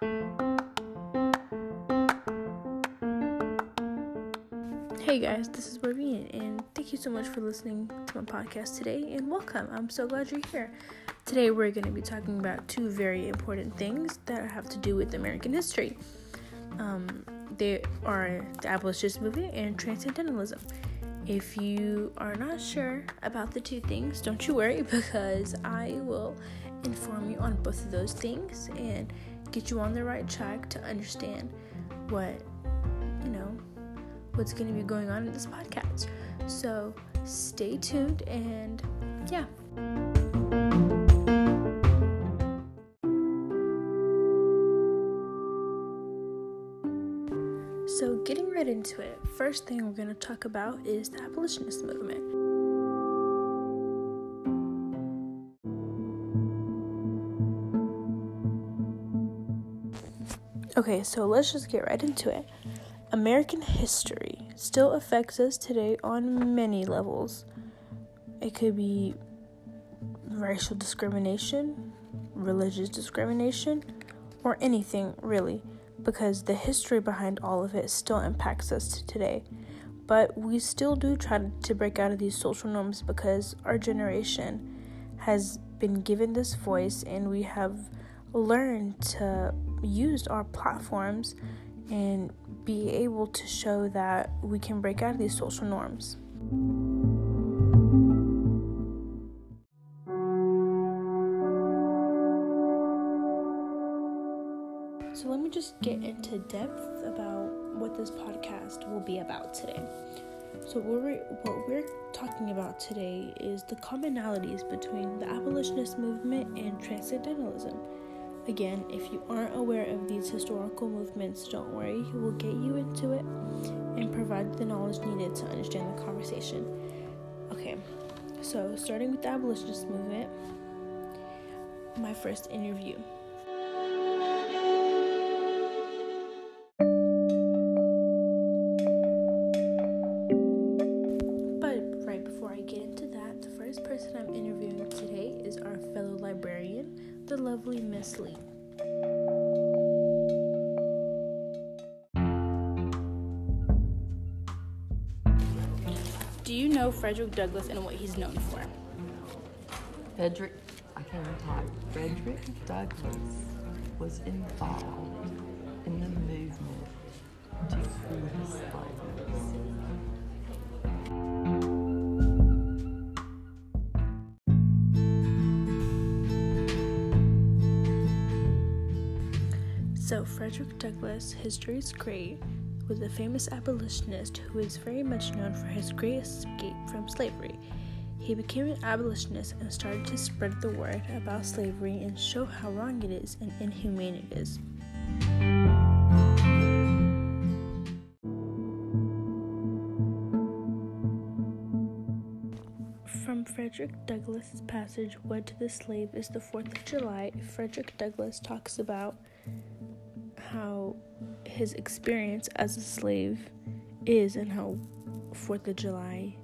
Hey guys, this is Marvine, and thank you so much for listening to my podcast today, and welcome. I'm so glad you're here. Today, we're going to be talking about two very important things that have to do with American history. Um, they are the abolitionist movement and transcendentalism. If you are not sure about the two things, don't you worry because I will inform you on both of those things and get you on the right track to understand what you know what's going to be going on in this podcast. So stay tuned and yeah. So, getting right into it, first thing we're going to talk about is the abolitionist movement. Okay, so let's just get right into it. American history still affects us today on many levels. It could be racial discrimination, religious discrimination, or anything really, because the history behind all of it still impacts us today. But we still do try to break out of these social norms because our generation has been given this voice and we have learned to use our platforms and be able to show that we can break out of these social norms. So, let me just get into depth about what this podcast will be about today. So, what we're, what we're talking about today is the commonalities between the abolitionist movement and transcendentalism Again, if you aren't aware of these historical movements, don't worry, we'll get you into it and provide the knowledge needed to understand the conversation. Okay, so starting with the abolitionist movement, my first interview. But right before I get into that, the first person I'm interviewing today is our fellow librarian, the lovely Miss Lee. Know Frederick Douglass and what he's known for? Frederick, I can't even type. Frederick Douglass was involved in the movement to free slaves. So, Frederick Douglass, history is great, was a famous abolitionist who is very much known for his great escape from slavery. He became an abolitionist and started to spread the word about slavery and show how wrong it is and inhumane it is. From Frederick Douglass's passage, What to the Slave is the 4th of July. Frederick Douglass talks about how his experience as a slave is and how Fourth of July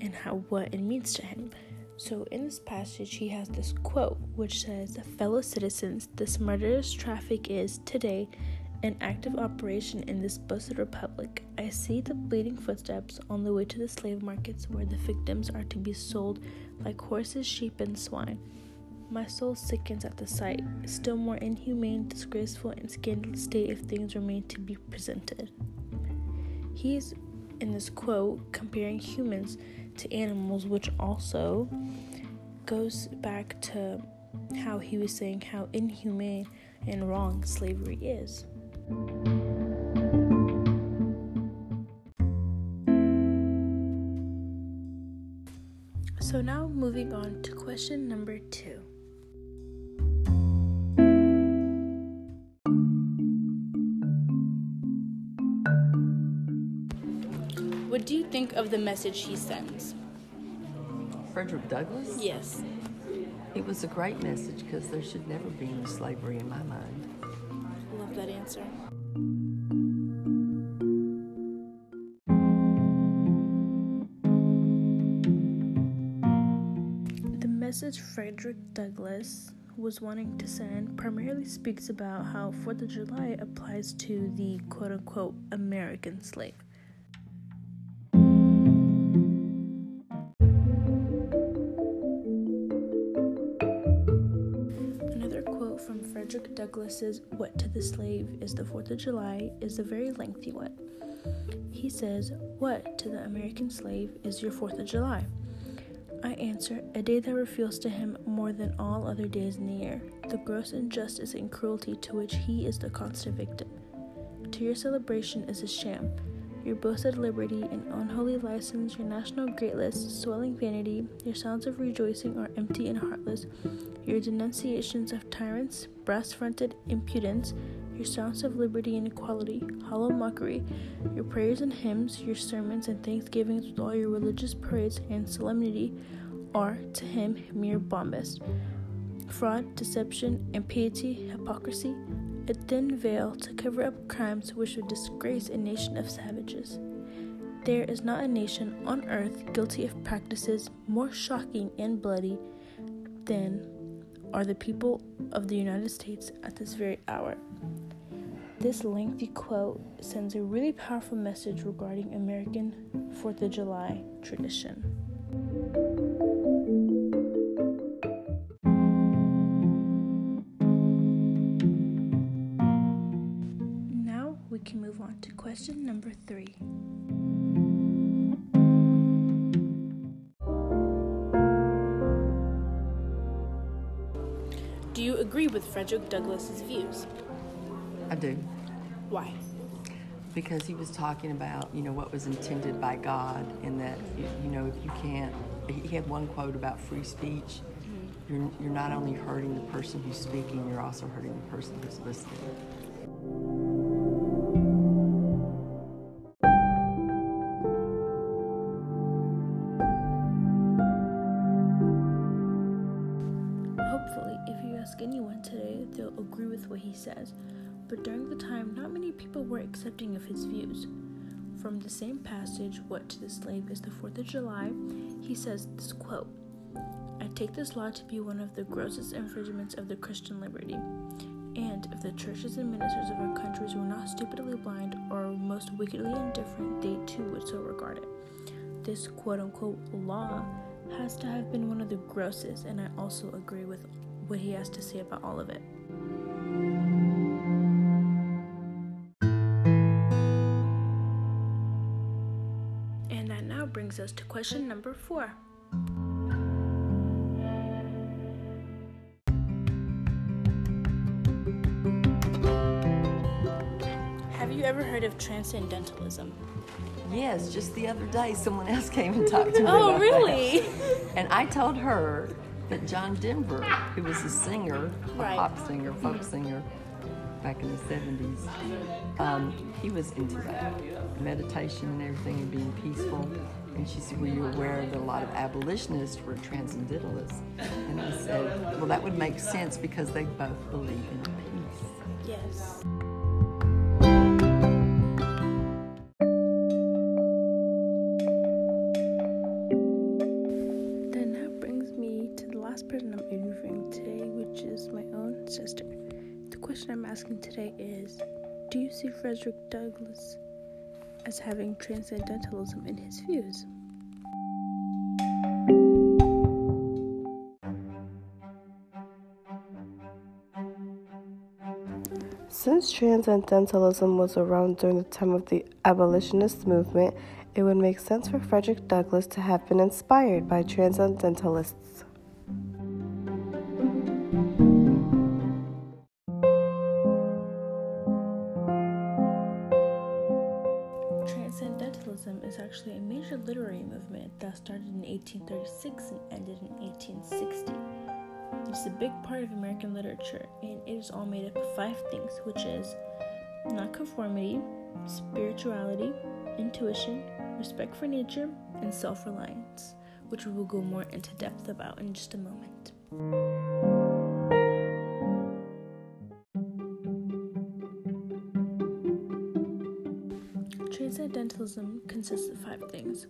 and how what it means to him. So in this passage he has this quote which says, Fellow citizens, this murderous traffic is today an active operation in this blessed republic. I see the bleeding footsteps on the way to the slave markets where the victims are to be sold like horses, sheep, and swine. My soul sickens at the sight. Still more inhumane, disgraceful, and scandalous state if things remain to be presented. He's in this quote comparing humans to animals, which also goes back to how he was saying how inhumane and wrong slavery is. So, now moving on to question number two. Do you think of the message he sends? Frederick Douglass? Yes. It was a great message because there should never be any slavery in my mind. Love that answer. The message Frederick Douglass was wanting to send primarily speaks about how 4th of July applies to the quote unquote American slave. Frederick Douglass's What to the Slave is the 4th of July is a very lengthy one. He says, What to the American slave is your 4th of July? I answer, a day that reveals to him more than all other days in the year the gross injustice and cruelty to which he is the constant victim. To your celebration is a sham, your boasted liberty and unholy license, your national greatness, swelling vanity, your sounds of rejoicing are empty and heartless, your denunciations of tyrants, brass fronted impudence, your sounds of liberty and equality, hollow mockery, your prayers and hymns, your sermons and thanksgivings with all your religious parades and solemnity are to him mere bombast. Fraud, deception, impiety, hypocrisy, a thin veil to cover up crimes which would disgrace a nation of savages. There is not a nation on earth guilty of practices more shocking and bloody than are the people of the United States at this very hour. This lengthy quote sends a really powerful message regarding American 4th of July tradition. We can move on to question number three. Do you agree with Frederick Douglass's views? I do. Why? Because he was talking about, you know, what was intended by God, and that, you, you know, if you can't, he had one quote about free speech. Mm-hmm. You're, you're not only hurting the person who's speaking, you're also hurting the person who's listening. Says. But during the time, not many people were accepting of his views. From the same passage, What to the Slave is the 4th of July, he says this quote I take this law to be one of the grossest infringements of the Christian liberty. And if the churches and ministers of our countries were not stupidly blind or most wickedly indifferent, they too would so regard it. This quote unquote law has to have been one of the grossest, and I also agree with what he has to say about all of it. To question number four. Have you ever heard of transcendentalism? Yes, just the other day, someone else came and talked to me. Oh, about really? that. And I told her that John Denver, who was a singer, a Right. pop singer, folk singer, back in the 70s, um, he was into that meditation and everything and being peaceful. And she said, Were you aware that a lot of abolitionists were transcendentalists? And I said, Well, that would make sense because they both believe in peace. Yes. Then that brings me to the last person I'm interviewing today, which is my own sister. The question I'm asking today is Do you see Frederick Douglass as having transcendentalism in his views? Since transcendentalism was around during the time of the abolitionist movement, it would make sense for Frederick Douglass to have been inspired by transcendentalists. Transcendentalism is actually a major literary movement that started in 1836 and ended in 1860. It's a big part of American literature, and it is all made up of five things, which is nonconformity, spirituality, intuition, respect for nature, and self reliance, which we will go more into depth about in just a moment. Transcendentalism consists of five things,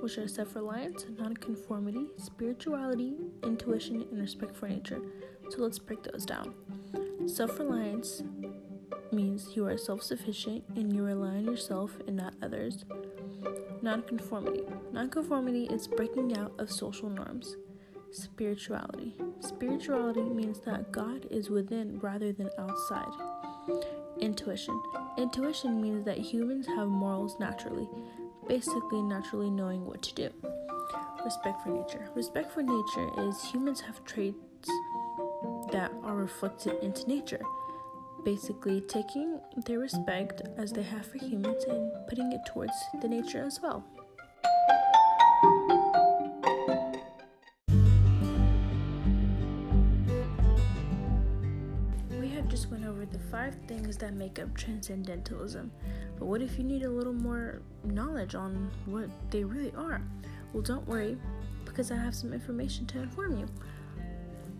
which are self reliance, nonconformity, spirituality, intuition, and respect for nature. So let's break those down. Self reliance means you are self sufficient and you rely on yourself and not others. Nonconformity. Nonconformity is breaking out of social norms. Spirituality. Spirituality means that God is within rather than outside. Intuition. Intuition means that humans have morals naturally, basically, naturally knowing what to do. Respect for nature. Respect for nature is humans have traits that are reflected into nature basically taking their respect as they have for humans and putting it towards the nature as well. Have just went over the five things that make up transcendentalism. But what if you need a little more knowledge on what they really are? Well, don't worry because I have some information to inform you.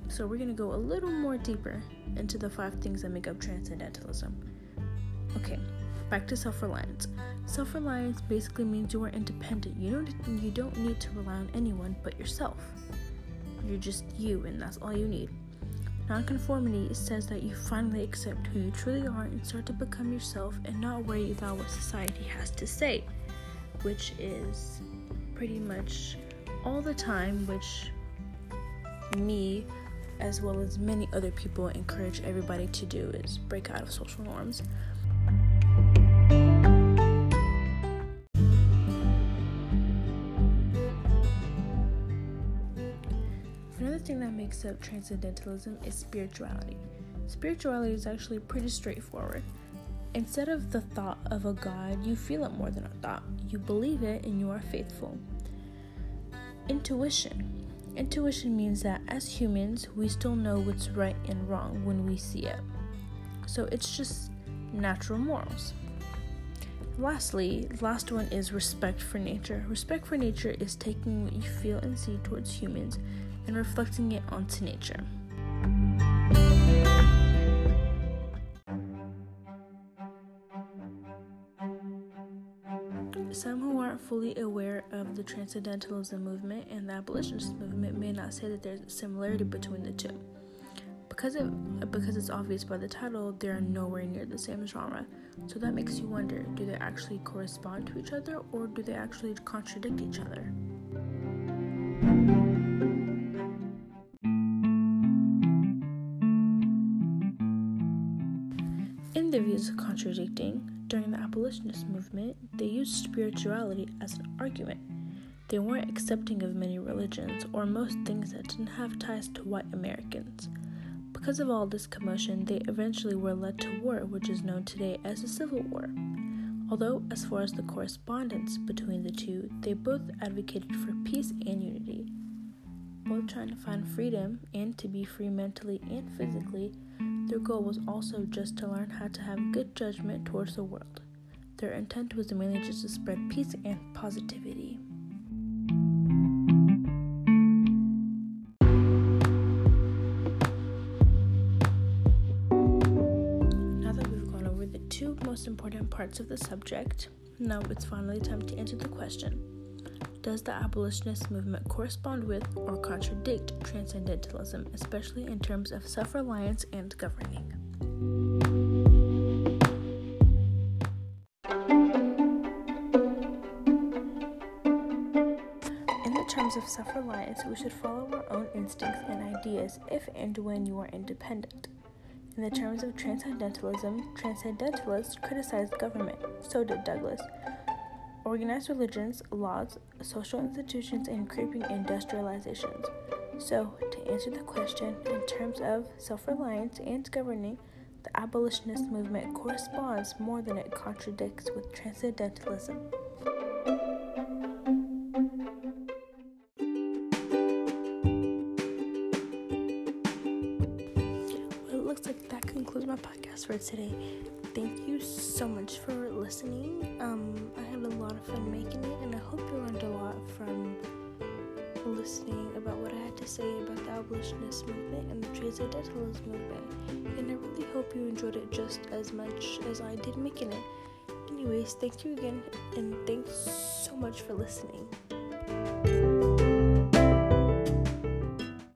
So, we're going to go a little more deeper into the five things that make up transcendentalism. Okay, back to self-reliance. Self-reliance basically means you are independent. You don't you don't need to rely on anyone but yourself. You're just you and that's all you need. Nonconformity says that you finally accept who you truly are and start to become yourself and not worry about what society has to say, which is pretty much all the time, which me as well as many other people, encourage everybody to do is break out of social norms. Another thing that makes up transcendentalism is spirituality. Spirituality is actually pretty straightforward. Instead of the thought of a God, you feel it more than a thought. You believe it and you are faithful. Intuition. Intuition means that as humans, we still know what's right and wrong when we see it. So it's just natural morals. Lastly, last one is respect for nature. Respect for nature is taking what you feel and see towards humans and reflecting it onto nature. Some who aren't fully aware of the Transcendentalism movement and the abolitionist movement may not say that there's a similarity between the two. Because it because it's obvious by the title, they are nowhere near the same genre. So that makes you wonder, do they actually correspond to each other or do they actually contradict each other? In the views of contradicting, during the abolitionist movement, they used spirituality as an argument. They weren't accepting of many religions or most things that didn't have ties to white Americans. Because of all this commotion, they eventually were led to war, which is known today as the Civil War. Although, as far as the correspondence between the two, they both advocated for peace and unity. Both trying to find freedom and to be free mentally and physically, their goal was also just to learn how to have good judgment towards the world. Their intent was mainly just to spread peace and positivity. Most important parts of the subject, now it's finally time to answer the question Does the abolitionist movement correspond with or contradict transcendentalism, especially in terms of self reliance and governing? In the terms of self reliance, we should follow our own instincts and ideas if and when you are independent. In the terms of transcendentalism, transcendentalists criticized government, so did Douglass. Organized religions, laws, social institutions, and creeping industrializations. So, to answer the question, in terms of self reliance and governing, the abolitionist movement corresponds more than it contradicts with transcendentalism. Looks like that concludes my podcast for today. Thank you so much for listening. Um, I had a lot of fun making it, and I hope you learned a lot from listening about what I had to say about the abolitionist movement and the transcendentalist movement. And I really hope you enjoyed it just as much as I did making it. Anyways, thank you again, and thanks so much for listening.